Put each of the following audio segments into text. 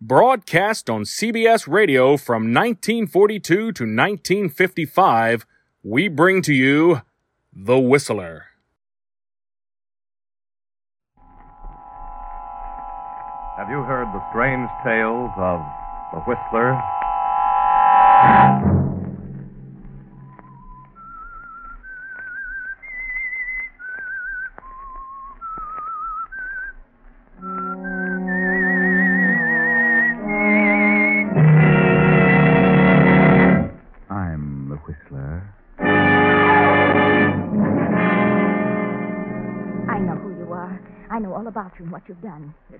broadcast on CBS Radio from 1942 to 1955, we bring to you The Whistler. Have you heard the strange tales of the Whistler?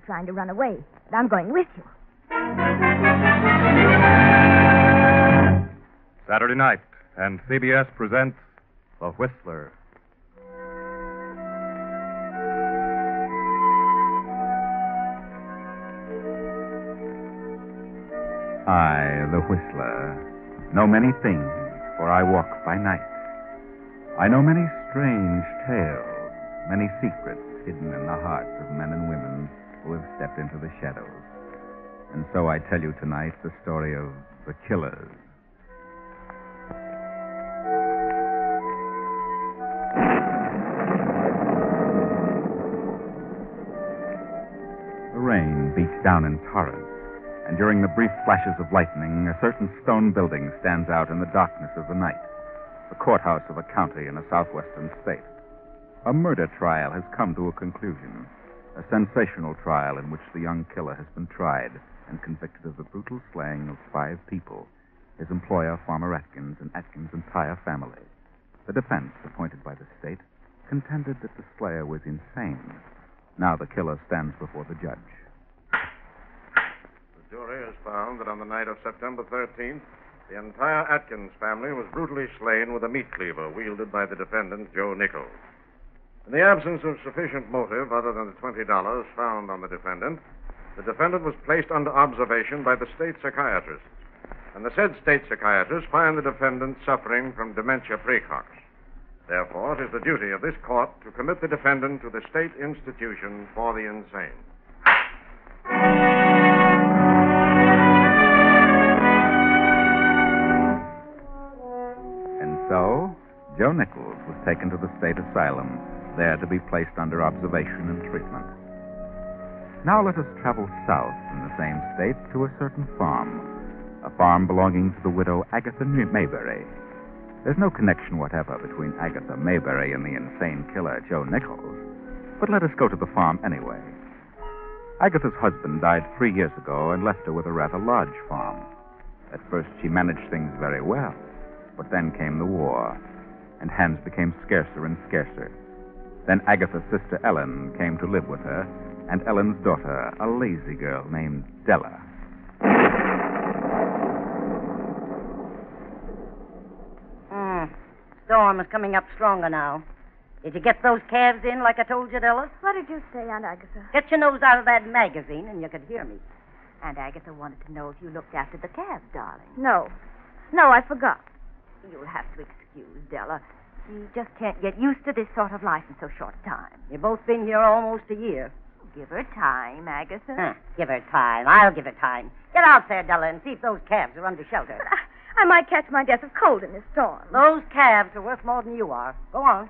Trying to run away, but I'm going with you. Saturday night, and CBS presents The Whistler. I, the Whistler, know many things, for I walk by night. I know many strange tales, many secrets hidden in the hearts of men and women have stepped into the shadows. And so I tell you tonight the story of the killers. The rain beats down in torrents, and during the brief flashes of lightning, a certain stone building stands out in the darkness of the night the courthouse of a county in a southwestern state. A murder trial has come to a conclusion, a sensational trial in which the young killer has been tried and convicted of the brutal slaying of five people his employer, Farmer Atkins, and Atkins' entire family. The defense, appointed by the state, contended that the slayer was insane. Now the killer stands before the judge. The jury has found that on the night of September 13th, the entire Atkins family was brutally slain with a meat cleaver wielded by the defendant, Joe Nichols. In the absence of sufficient motive other than the $20 found on the defendant, the defendant was placed under observation by the state psychiatrist. And the said state psychiatrist find the defendant suffering from dementia praecox. Therefore, it is the duty of this court to commit the defendant to the state institution for the insane. And so, Joe Nichols was taken to the state asylum, there to be placed under observation and treatment. Now let us travel south in the same state to a certain farm, a farm belonging to the widow Agatha Mayberry. There's no connection whatever between Agatha Mayberry and the insane killer Joe Nichols, but let us go to the farm anyway. Agatha's husband died three years ago and left her with a rather large farm. At first, she managed things very well. But then came the war, and hands became scarcer and scarcer. Then Agatha's sister Ellen came to live with her, and Ellen's daughter, a lazy girl named Della. Hmm. Storm is coming up stronger now. Did you get those calves in like I told you, Della? What did you say, Aunt Agatha? Get your nose out of that magazine and you could hear me. Aunt Agatha wanted to know if you looked after the calves, darling. No. No, I forgot. You'll have to excuse Della. She just can't get used to this sort of life in so short a time. You've both been here almost a year. Give her time, Agatha. Huh. Give her time. I'll give her time. Get out there, Della, and see if those calves are under shelter. But I, I might catch my death of cold in this storm. Those calves are worth more than you are. Go on.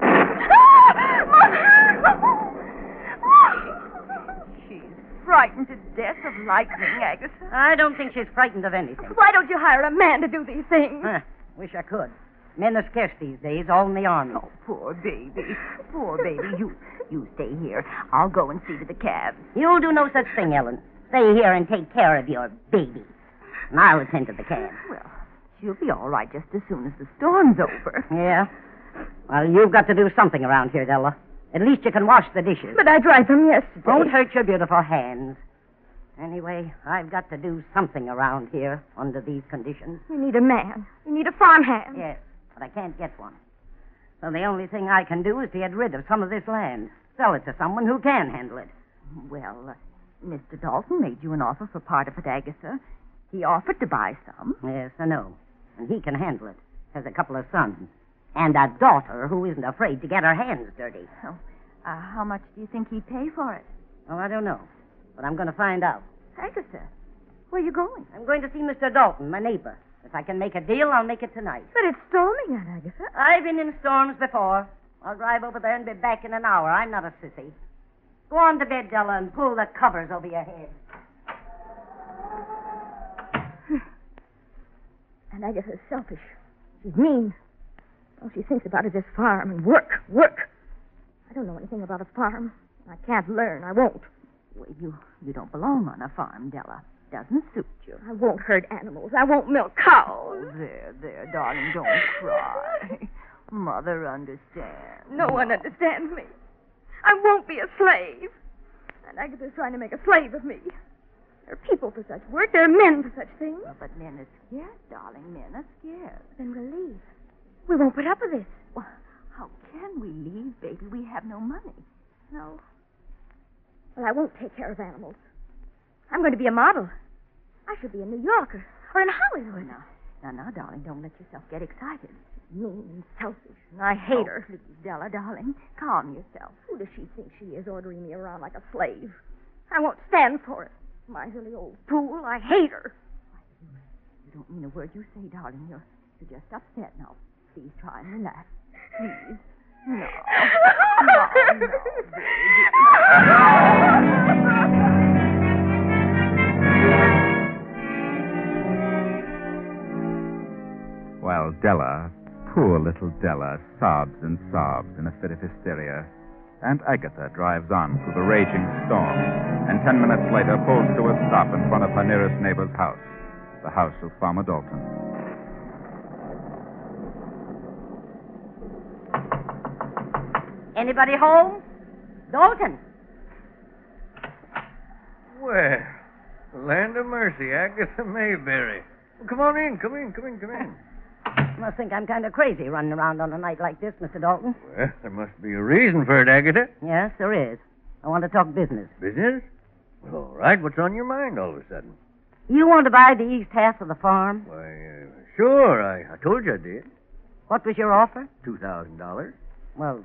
She's frightened to death of lightning, Agatha. I don't think she's frightened of anything. Why don't you hire a man to do these things? Huh. Wish I could. Men are scarce these days, all in the army. Oh, poor baby. Poor baby. You you stay here. I'll go and see to the calves. You'll do no such thing, Ellen. Stay here and take care of your baby. And I'll attend to the calves. Well, she'll be all right just as soon as the storm's over. Yeah? Well, you've got to do something around here, Della. At least you can wash the dishes. But I dried them yesterday. Don't hurt your beautiful hands. Anyway, I've got to do something around here under these conditions. You need a man. You need a farmhand. Yes, but I can't get one. So the only thing I can do is to get rid of some of this land. Sell it to someone who can handle it. Well, uh, Mr. Dalton made you an offer for part of it, Agatha. He offered to buy some. Yes, I know. And he can handle it. Has a couple of sons. And a daughter who isn't afraid to get her hands dirty. Oh, uh, how much do you think he'd pay for it? Oh, I don't know. But I'm going to find out. Agatha, where are you going? I'm going to see Mr. Dalton, my neighbor. If I can make a deal, I'll make it tonight. But it's storming out, Agatha. I've been in storms before. I'll drive over there and be back in an hour. I'm not a sissy. Go on to bed, Della, and pull the covers over your head. And Agatha's selfish. She's mean. All she thinks about is this farm and work, work. I don't know anything about a farm. I can't learn. I won't. Well, you, you don't belong on a farm, Della. Doesn't suit you. I won't hurt animals. I won't milk cows. Oh, there, there, darling, don't cry. Mother understands. No one understands me. I won't be a slave. And Agatha's trying to make a slave of me. There are people for such work. There are men for such things. Well, but men are scared, darling. Men are scared. Then we'll leave. We won't put up with this. Well, how can we leave, baby? We have no money. No. Well, I won't take care of animals. I'm going to be a model. I should be in New York or, or in Hollywood. Now, now, now, darling, don't let yourself get excited. Mean and selfish, and I hate Oh, her. Please, Della, darling, calm yourself. Who does she think she is, ordering me around like a slave? I won't stand for it. Miserly old fool. I hate her. You don't mean a word you say, darling. You're, you're just upset now. Please try and relax. Please. No. No, no, While Della, poor little Della, sobs and sobs in a fit of hysteria, and Agatha drives on through the raging storm, and ten minutes later pulls to a stop in front of her nearest neighbor's house, the house of Farmer Dalton. Anybody home? Dalton. Well, land of mercy, Agatha Mayberry. Well, come on in, come in, come in, come in. Must think I'm kind of crazy running around on a night like this, Mr. Dalton. Well, there must be a reason for it, Agatha. Yes, there is. I want to talk business. Business? Well, all right. What's on your mind all of a sudden? You want to buy the east half of the farm? Why, uh, sure. I, I told you I did. What was your offer? Two thousand dollars. Well,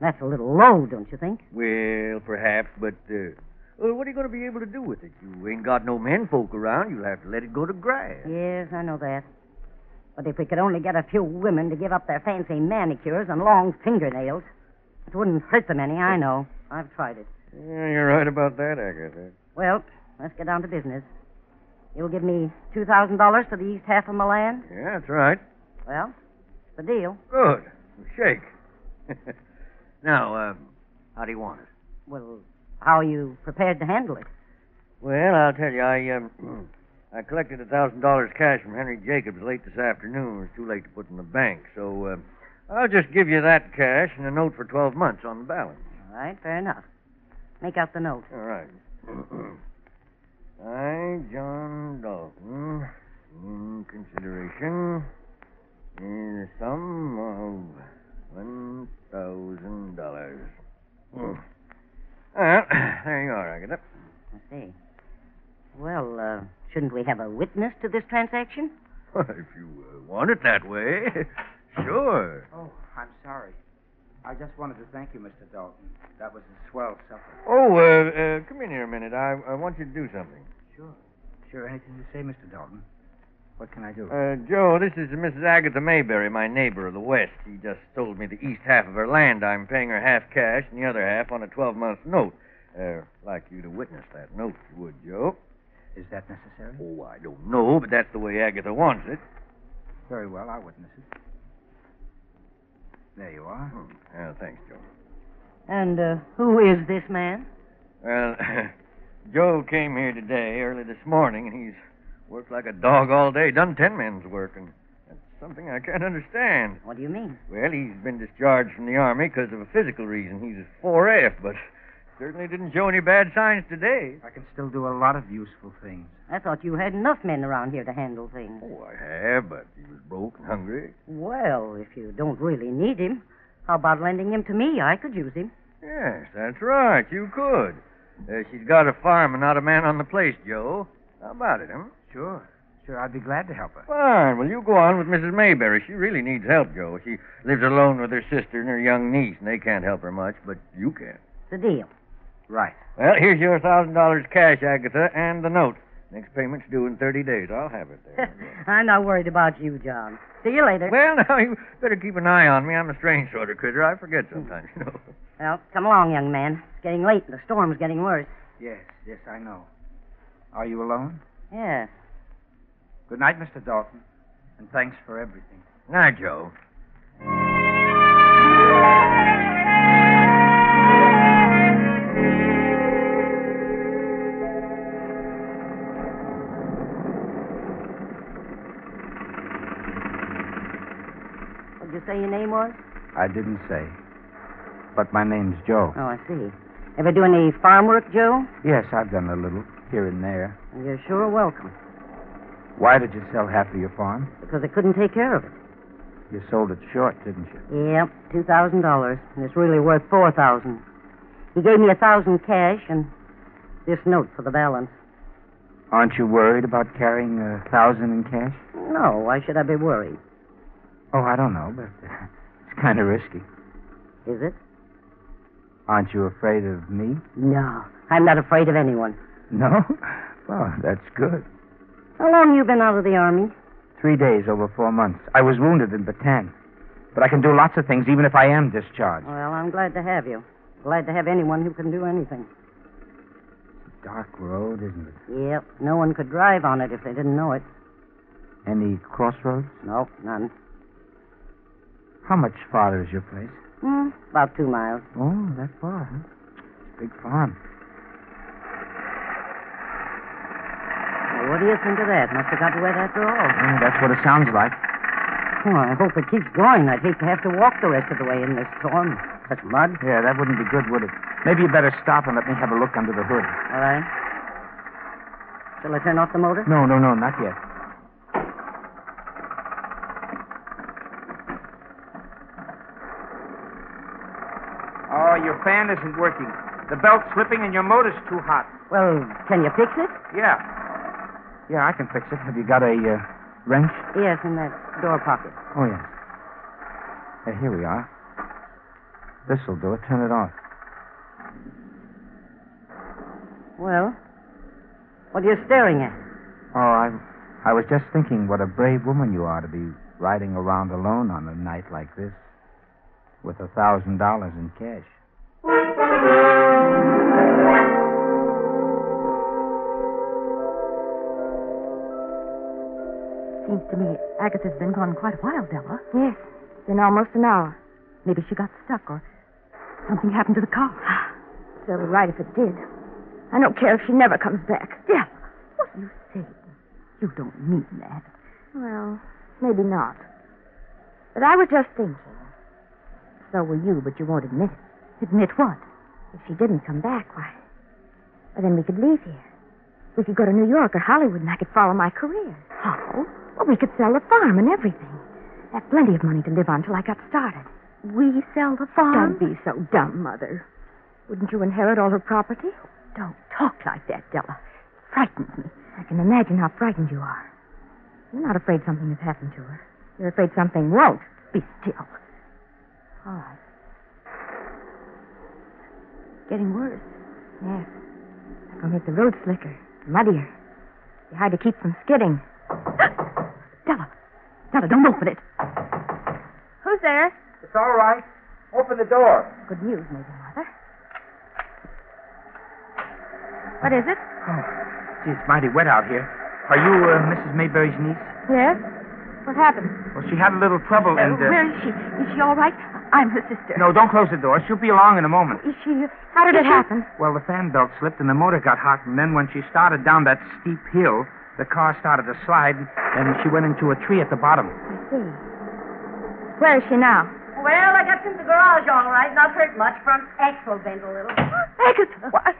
that's a little low, don't you think? Well, perhaps, but uh, well, what are you going to be able to do with it? You ain't got no men folk around. You'll have to let it go to grass. Yes, I know that. But if we could only get a few women to give up their fancy manicures and long fingernails, it wouldn't hurt them any, I know. I've tried it. Yeah, you're right about that, Agatha. Well, let's get down to business. You'll give me $2,000 for the east half of my land? Yeah, that's right. Well, the deal. Good. Shake. now, um, how do you want it? Well, how are you prepared to handle it? Well, I'll tell you, I um, I collected a thousand dollars cash from Henry Jacobs late this afternoon. It was too late to put in the bank, so uh, I'll just give you that cash and a note for twelve months on the balance. All right, fair enough. Make out the note. All right. I, John Dalton, in consideration, in the sum of one thousand dollars. Well, there you are, Agatha. I see. Well, uh, shouldn't we have a witness to this transaction? if you uh, want it that way, sure. Oh, I'm sorry. I just wanted to thank you, Mr. Dalton. That was a swell supper. Oh, uh, uh, come in here a minute. I, I want you to do something. Sure. Sure, anything you say, Mr. Dalton. What can I do? Uh, Joe, this is Mrs. Agatha Mayberry, my neighbor of the West. He just sold me the east half of her land. I'm paying her half cash and the other half on a 12 month note. Uh, like you to witness that note, if you would, Joe. Is that necessary? Oh, I don't know, but that's the way Agatha wants it. Very well, I'll witness it. There you are. Hmm. Yeah, thanks, Joe. And uh, who is this man? Well, Joe came here today, early this morning, and he's worked like a dog all day, done ten men's work, and that's something I can't understand. What do you mean? Well, he's been discharged from the Army because of a physical reason. He's a 4F, but Certainly didn't show any bad signs today. I can still do a lot of useful things. I thought you had enough men around here to handle things. Oh, I have, but he was broke and hungry. Well, if you don't really need him, how about lending him to me? I could use him. Yes, that's right. You could. Uh, she's got a farm and not a man on the place, Joe. How about it, huh? Sure. Sure, I'd be glad to help her. Fine. Well, you go on with Mrs. Mayberry. She really needs help, Joe. She lives alone with her sister and her young niece, and they can't help her much, but you can. It's a deal. Right. Well, here's your thousand dollars cash, Agatha, and the note. Next payment's due in thirty days. I'll have it there. I'm not worried about you, John. See you later. well, now you better keep an eye on me. I'm a strange sort of critter. I forget sometimes, you know. Well, come along, young man. It's getting late and the storm's getting worse. Yes, yes, I know. Are you alone? Yes. Good night, Mr. Dalton. And thanks for everything. Night, Joe. Say your name was? I didn't say. But my name's Joe. Oh, I see. Ever do any farm work, Joe? Yes, I've done a little here and there. You're sure welcome. Why did you sell half of your farm? Because I couldn't take care of it. You sold it short, didn't you? Yep, two thousand dollars. And it's really worth four thousand. He gave me a thousand cash and this note for the balance. Aren't you worried about carrying a thousand in cash? No, why should I be worried? Oh, I don't know, but it's kind of risky. Is it? Aren't you afraid of me? No, I'm not afraid of anyone. No? Well, that's good. How long you been out of the army? Three days over four months. I was wounded in Bataan. But I can do lots of things, even if I am discharged. Well, I'm glad to have you. Glad to have anyone who can do anything. a Dark road, isn't it? Yep, no one could drive on it if they didn't know it. Any crossroads? No, none. How much farther is your place? Hmm, about two miles. Oh, that far, huh? It's a big farm. Well, what do you think of that? Must have got wet after all. Yeah, that's what it sounds like. Oh, I hope it keeps going. I'd hate to have to walk the rest of the way in this storm. Such mud. Yeah, that wouldn't be good, would it? Maybe you better stop and let me have a look under the hood. All right. Shall I turn off the motor? No, no, no, not yet. Oh, your fan isn't working. The belt's slipping and your motor's too hot. Well, can you fix it? Yeah. Yeah, I can fix it. Have you got a uh, wrench? Yes, in that door pocket. Oh, yes. Hey, here we are. This'll do it. Turn it off. Well, what are you staring at? Oh, I, I was just thinking what a brave woman you are to be riding around alone on a night like this with a thousand dollars in cash. Seems to me Agatha's been gone quite a while, Della. Yes, been almost an hour. Maybe she got stuck or something happened to the car. Serve her right if it did. I don't care if she never comes back. Della, what are you saying? You don't mean that. Well, maybe not. But I was just thinking. So were you, but you won't admit it. Admit what? If she didn't come back, why, well, then we could leave here. We could go to New York or Hollywood, and I could follow my career. How? Well, we could sell the farm and everything. Have plenty of money to live on till I got started. We sell the farm? Don't be so dumb, Mother. Wouldn't you inherit all her property? Don't talk like that, Della. It frightens me. I can imagine how frightened you are. You're not afraid something has happened to her. You're afraid something won't. Be still. All right. Getting worse. Yes. That'll make the road slicker, muddier. Be hard to keep from skidding. Della. Della, don't open it. Who's there? It's all right. Open the door. Good news, maybe, Mother. What is it? Oh, gee, it's mighty wet out here. Are you uh, Mrs. Mayberry's niece? Yes. What happened? Well, she had a little trouble Uh, and. Uh... Where is she? Is she all right? I'm her sister. No, don't close the door. She'll be along in a moment. Is she? How did it happen? Well, the fan belt slipped and the motor got hot, and then when she started down that steep hill, the car started to slide, and she went into a tree at the bottom. I see. Where is she now? Well, I got to the garage all right, not hurt much. Front axle bent a little. Agatha, what?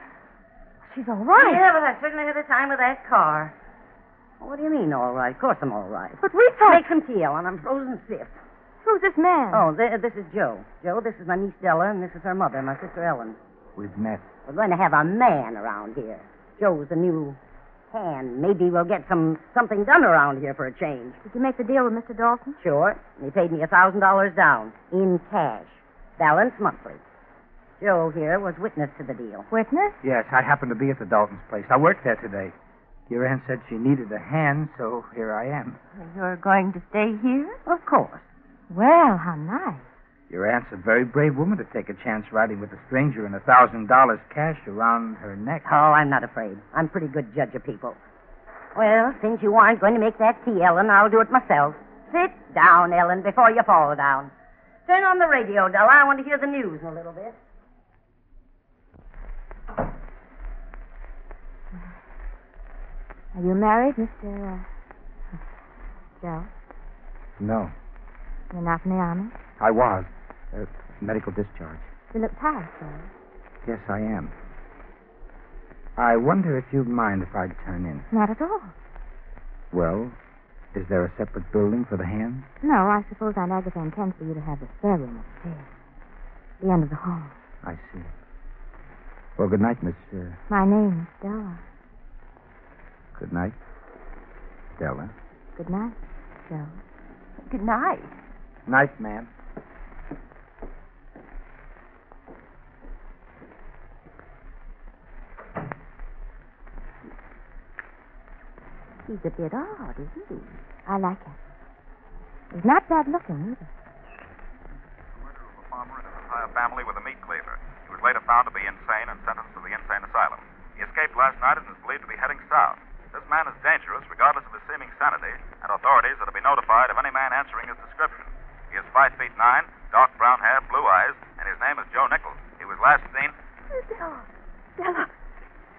She's all right. Yeah, but I certainly had a time with that car. Well, what do you mean, all right? Of course I'm all right. But we thought. Make some tea, Ellen. I'm frozen stiff. Who's this man? Oh, th- this is Joe. Joe, this is my niece Della, and this is her mother, my sister Ellen. We've met. We're going to have a man around here. Joe's the new hand. Maybe we'll get some something done around here for a change. Did you make the deal with Mr. Dalton? Sure. And he paid me a thousand dollars down in cash, balance monthly. Joe here was witness to the deal. Witness? Yes, I happened to be at the Dalton's place. I worked there today. Your aunt said she needed a hand, so here I am. You're going to stay here? Of course. Well, how nice. Your aunt's a very brave woman to take a chance riding with a stranger and a thousand dollars cash around her neck. Oh, I'm not afraid. I'm a pretty good judge of people. Well, since you aren't going to make that tea, Ellen, I'll do it myself. Sit down, Ellen, before you fall down. Turn on the radio, Della. I want to hear the news in a little bit. Are you married, Mr. Uh, Joe? No, You're not in the army? I was. Uh, medical discharge. You look tired, sir. Yes, I am. I wonder if you'd mind if I'd turn in. Not at all. Well, is there a separate building for the hands? No, I suppose Aunt Agatha intends for you to have the spare room upstairs. The end of the hall. I see. Well, good night, Miss. Uh, My name is Della. good night, Della. Good night, Joe. Good night. Night, ma'am. He's a bit odd, isn't he? I like him. He's not bad looking either. murder of a farmer and his entire family with a meat cleaver. He was later found to be insane and sentenced to the insane asylum. He escaped last night and is believed to be heading south. This man is dangerous, regardless of his seeming sanity, and authorities are to be notified of any man answering his description. He is five feet nine, dark brown hair, blue eyes, and his name is Joe Nichols. He was last seen. Della. Della.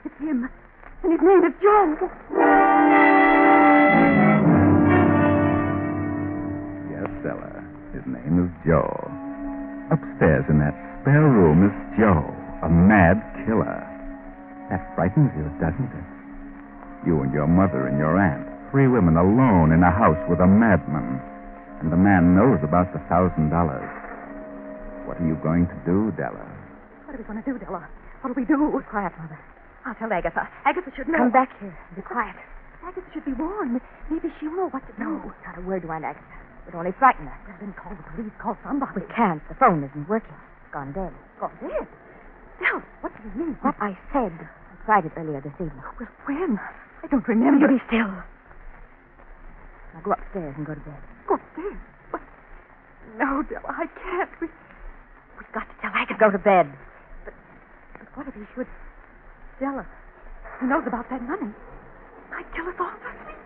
It's him. And his name is Joe. Yes, Stella. His name is Joe. Upstairs in that spare room is Joe, a mad killer. That frightens you, doesn't it? You and your mother and your aunt, three women alone in a house with a madman. And the man knows about the thousand dollars. What are you going to do, Della? What are we going to do, Della? What'll we do? Quiet, Mother. I'll tell Agatha. Agatha should know. Come back here. Be quiet. Agatha should be warned. Maybe she'll know what to do. No, not a word to Aunt Agatha. It would only frighten her. Well, then call the police. Call somebody. We can't. The phone isn't working. It's gone dead. Gone dead? Della, what do you mean? What I said. I tried it earlier this evening. Well, when? I don't remember. You be still. Now go upstairs and go to bed. Go upstairs? What? No, Della, I can't. We, we've got to tell Agatha. Go to bed. But, but what if he should... Della, he knows about that money. Might kill us all.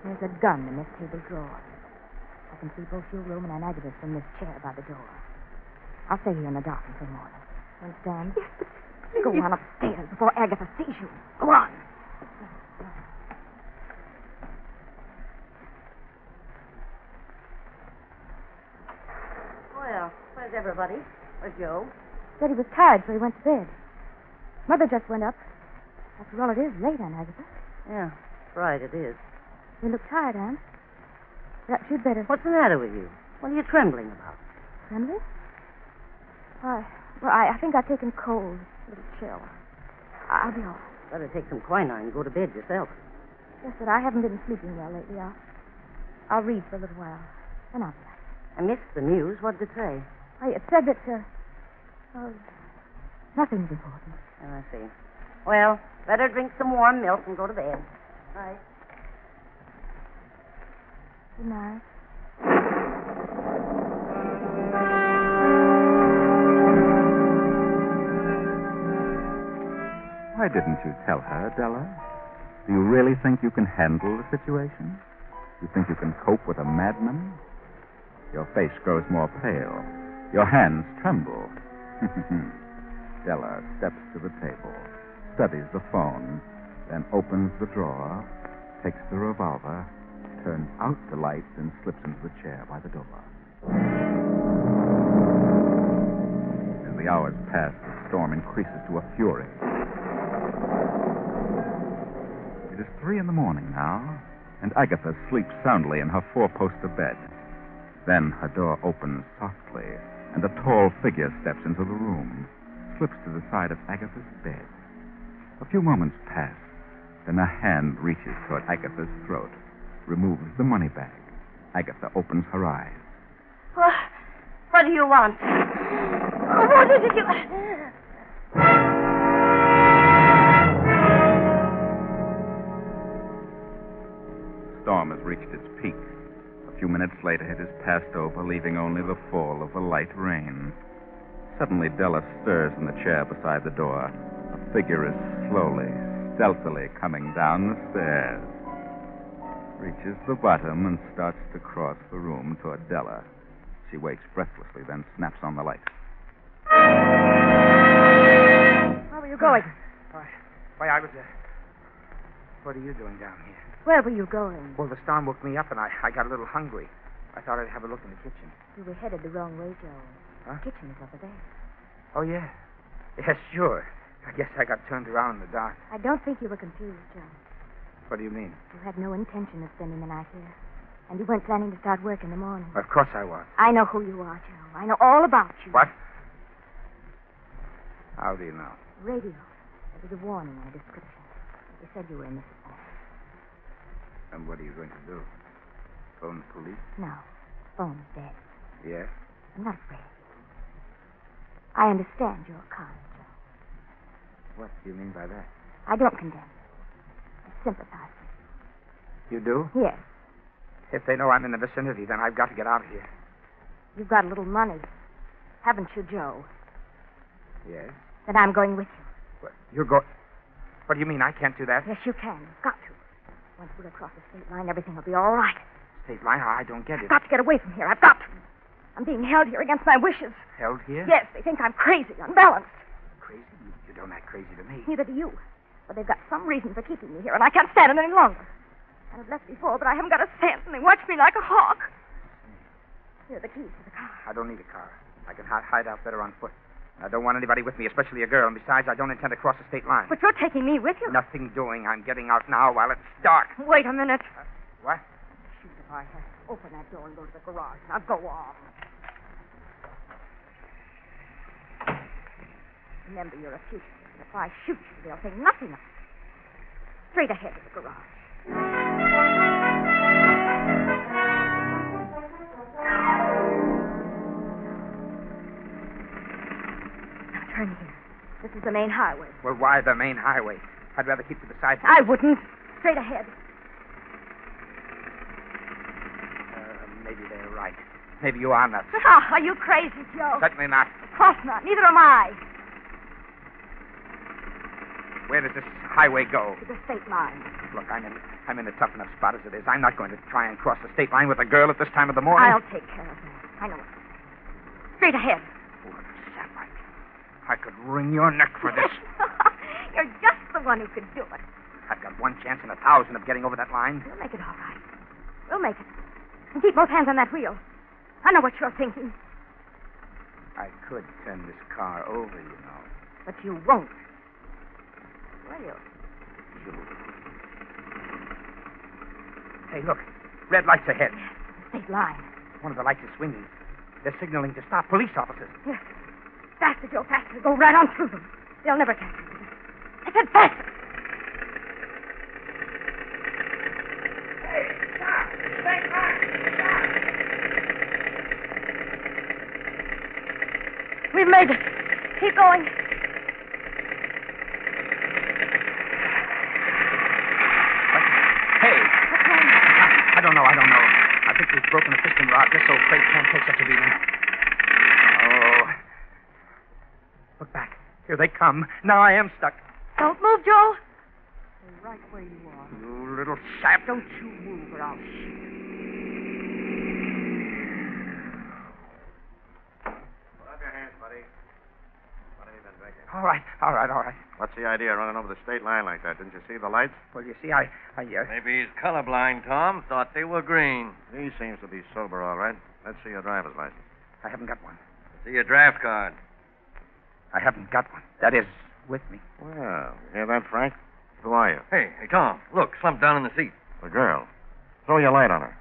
There's a gun in this table drawer. I can see both your room and Aunt Agatha's from this chair by the door. I'll stay here in the dark until morning. Understand? Yes, but Go on upstairs before Agatha sees you. Go on. Well, where's everybody? Where's Joe? Said he was tired, so he went to bed. Mother just went up. After all, it is late, Aunt Agatha. Yeah, right, it is. You look tired, Aunt. Perhaps you'd better. What's the matter with you? What are you trembling about? Trembling? Why, well, I, I think I've taken cold. A little chill. I- I'll be all right. Better take some quinine and go to bed yourself. Yes, but I haven't been sleeping well lately. I'll, I'll read for a little while. Then I'll be all right. I missed the news. What did it say? Why, it said that, uh, well, nothing's important. Oh, I see. Well, better drink some warm milk and go to bed. Right. Good night. Why didn't you tell her, Della? Do you really think you can handle the situation? You think you can cope with a madman? Your face grows more pale. Your hands tremble. Della steps to the table, studies the phone, then opens the drawer, takes the revolver, turns out the lights, and slips into the chair by the door. As the hours pass, the storm increases to a fury. It is three in the morning now, and Agatha sleeps soundly in her four poster bed. Then her door opens softly, and a tall figure steps into the room, slips to the side of Agatha's bed. A few moments pass, then a hand reaches toward Agatha's throat, removes the money bag. Agatha opens her eyes. What, what do you want? What is it you... Storm has reached its peak. A few minutes later, it has passed over, leaving only the fall of a light rain. Suddenly, Della stirs in the chair beside the door. A figure is slowly, stealthily coming down the stairs. Reaches the bottom and starts to cross the room toward Della. She wakes breathlessly, then snaps on the light. Where were you going? Why, why, I was. Uh... What are you doing down here? Where were you going? Well, the storm woke me up, and I, I got a little hungry. I thought I'd have a look in the kitchen. You were headed the wrong way, Joe. Huh? The kitchen is over there. Oh, yeah. Yes, sure. I guess I got turned around in the dark. I don't think you were confused, Joe. What do you mean? You had no intention of spending the night here. And you weren't planning to start work in the morning. Of course I was. I know who you are, Joe. I know all about you. What? How do you know? Radio. There was a warning and a description. They said you were in Mrs. Smith. And what are you going to do? Phone the police? No. Phone is dead. Yes. I'm not afraid. I understand your kind, Joe. What do you mean by that? I don't condemn you. I sympathize with You do? Yes. If they know I'm in the vicinity, then I've got to get out of here. You've got a little money. Haven't you, Joe? Yes. Then I'm going with you. What? You're going. What do you mean? I can't do that? Yes, you can. You've got to. Once we're across the state line, everything will be all right. State line? I don't get it. I've got to get away from here. I've got to. I'm being held here against my wishes. Held here? Yes, they think I'm crazy, unbalanced. Crazy? You, don't act crazy to me. Neither do you. But they've got some reason for keeping me here, and I can't stand it any longer. And I've left before, but I haven't got a cent, and they watch me like a hawk. Here are the keys to the car. I don't need a car. I can hide out better on foot. I don't want anybody with me, especially a girl. And besides, I don't intend to cross the state line. But you're taking me with you. Nothing doing. I'm getting out now while it's dark. Wait a minute. Uh, what? Shoot, if I have to open that door and go to the garage. Now go on. Remember, you're a fugitive. If I shoot you, they'll think nothing of it. Straight ahead to the garage. The main highway. Well, why the main highway? I'd rather keep to the side. I wouldn't. Straight ahead. Uh, maybe they're right. Maybe you are nuts. Ah, are you crazy, Joe? Certainly not. Of course not. Neither am I. Where does this highway go? To the state line. Look, I'm in, I'm in a tough enough spot as it is. I'm not going to try and cross the state line with a girl at this time of the morning. I'll take care of that. I know it. Straight ahead. What a sapite. I could wring your neck for this. You're just the one who could do it. I've got one chance in a thousand of getting over that line. We'll make it all right. We'll make it. And keep both hands on that wheel. I know what you're thinking, I could turn this car over, you know. but you won't. Will you? You. Hey, look. Red lights ahead. State line. One of the lights is swinging. They're signaling to stop police officers. Yes. Faster, Joe, faster. Go right on through them. They'll never catch you. I said faster. We've made it. Keep going. Hey, I, I don't know. I don't know. I think we've broken a piston rod. This old crate can't take such a beating. Oh. Look back. Here they come. Now I am stuck. Don't move, Joe. Stay right where you are. You little sap. Don't you move or I'll shoot. Put up your hands, buddy. What have you been drinking? All right, all right, all right. What's the idea of running over the state line like that? Didn't you see the lights? Well, you see, I, I, uh, Maybe he's colorblind, Tom. Thought they were green. He seems to be sober, all right. Let's see your driver's license. I haven't got one. See your draft card. I haven't got one. That is, with me. Well, hear that, Frank? Who are you? Hey, hey, Tom, look, slumped down in the seat. The girl. Throw your light on her.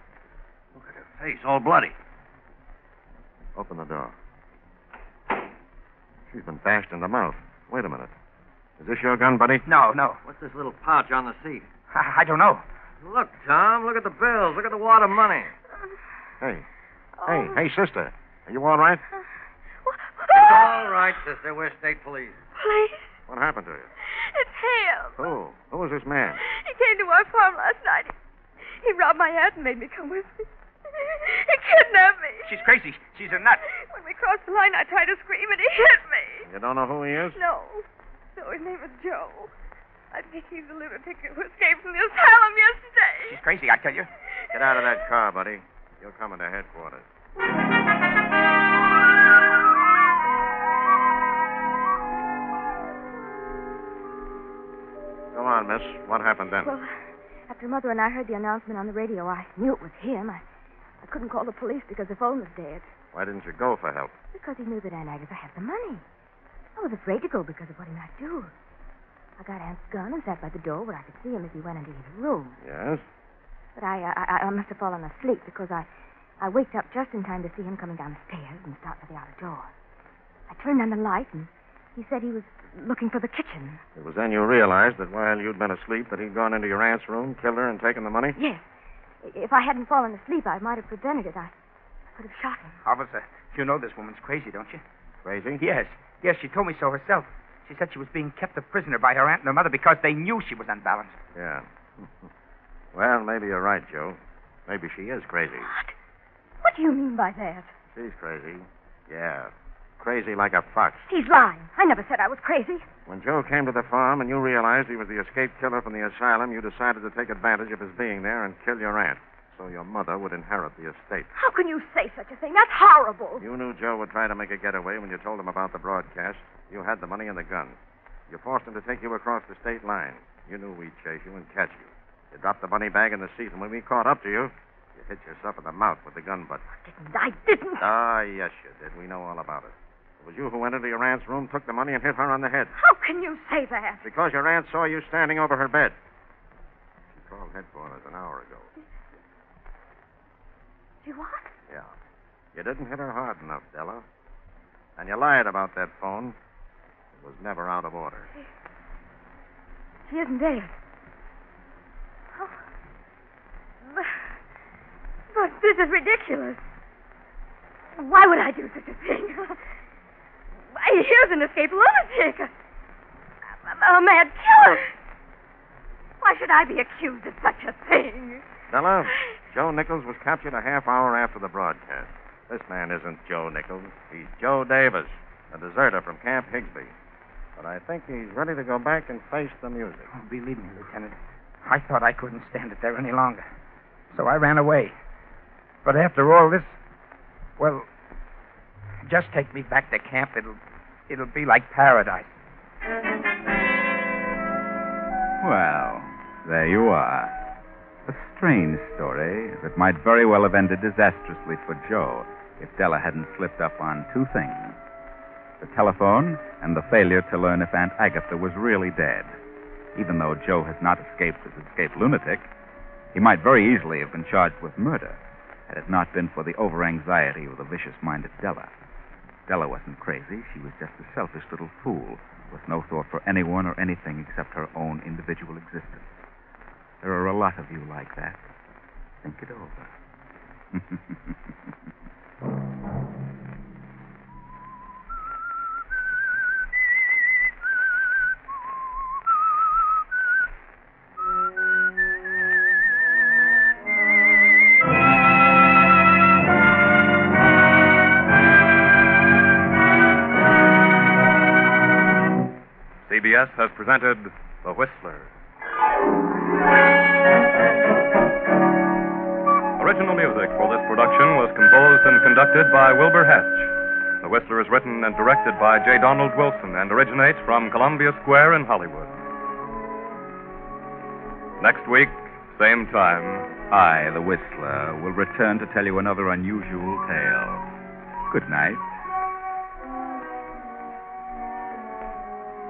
Look at her face, all bloody. Open the door. She's been bashed in the mouth. Wait a minute. Is this your gun, buddy? No, no. What's this little pouch on the seat? I, I don't know. Look, Tom, look at the bills. Look at the wad of money. Hey. Hey, hey, sister. Are you all right? It's all right, sister. We're state police. Please, What happened to you? it's him. Who? Who was this man? He came to our farm last night. He robbed my aunt and made me come with him. He kidnapped me. She's crazy. She's a nut. When we crossed the line, I tried to scream and he hit me. You don't know who he is? No. No, his name is Joe. I think he's the lunatic who escaped from the asylum yesterday. She's crazy, I tell you. Get out of that car, buddy. You're coming to headquarters. On, miss. What happened then? Well, after Mother and I heard the announcement on the radio, I knew it was him. I, I couldn't call the police because the phone was dead. Why didn't you go for help? Because he knew that Aunt Agatha had the money. I was afraid to go because of what he might do. I got Aunt's gun and sat by the door where I could see him as he went into his room. Yes? But I, I, I must have fallen asleep because I, I waked up just in time to see him coming down the stairs and start for the outer door. I turned on the light and he said he was looking for the kitchen. It was then you realized that while you'd been asleep that he'd gone into your aunt's room, killed her, and taken the money? Yes. If I hadn't fallen asleep, I might have prevented it. I, I could have shot him. Officer, you know this woman's crazy, don't you? Crazy? Yes. Yes, she told me so herself. She said she was being kept a prisoner by her aunt and her mother because they knew she was unbalanced. Yeah. well, maybe you're right, Joe. Maybe she is crazy. What? What do you mean by that? She's crazy. Yeah. Crazy like a fox. He's lying. I never said I was crazy. When Joe came to the farm and you realized he was the escaped killer from the asylum, you decided to take advantage of his being there and kill your aunt so your mother would inherit the estate. How can you say such a thing? That's horrible. You knew Joe would try to make a getaway when you told him about the broadcast. You had the money and the gun. You forced him to take you across the state line. You knew we'd chase you and catch you. You dropped the money bag in the seat, and when we caught up to you, you hit yourself in the mouth with the gun butt. Didn't I? Didn't. Ah, yes, you did. We know all about it. It was you who went into your aunt's room, took the money, and hit her on the head. How can you say that? Because your aunt saw you standing over her bed. She called headquarters an hour ago. She what? Yeah. You didn't hit her hard enough, Della. And you lied about that phone. It was never out of order. She isn't dead. Oh. But, but this is ridiculous. Why would I do such a thing? Here's an escaped lunatic. A, a, a mad killer. Why should I be accused of such a thing? Della, Joe Nichols was captured a half hour after the broadcast. This man isn't Joe Nichols. He's Joe Davis, a deserter from Camp Higsby. But I think he's ready to go back and face the music. Oh, believe me, Lieutenant, I thought I couldn't stand it there any longer. So I ran away. But after all this, well, just take me back to camp. It'll, it'll be like paradise. Well, there you are. A strange story that might very well have ended disastrously for Joe if Della hadn't slipped up on two things the telephone and the failure to learn if Aunt Agatha was really dead. Even though Joe has not escaped as escaped lunatic, he might very easily have been charged with murder had it not been for the over anxiety of the vicious minded Della. Della wasn't crazy, she was just a selfish little fool with no thought for anyone or anything except her own individual existence. There are a lot of you like that. Think it over. CBS has presented The Whistler. Original music for this production was composed and conducted by Wilbur Hatch. The Whistler is written and directed by J. Donald Wilson and originates from Columbia Square in Hollywood. Next week, same time. I, the Whistler, will return to tell you another unusual tale. Good night.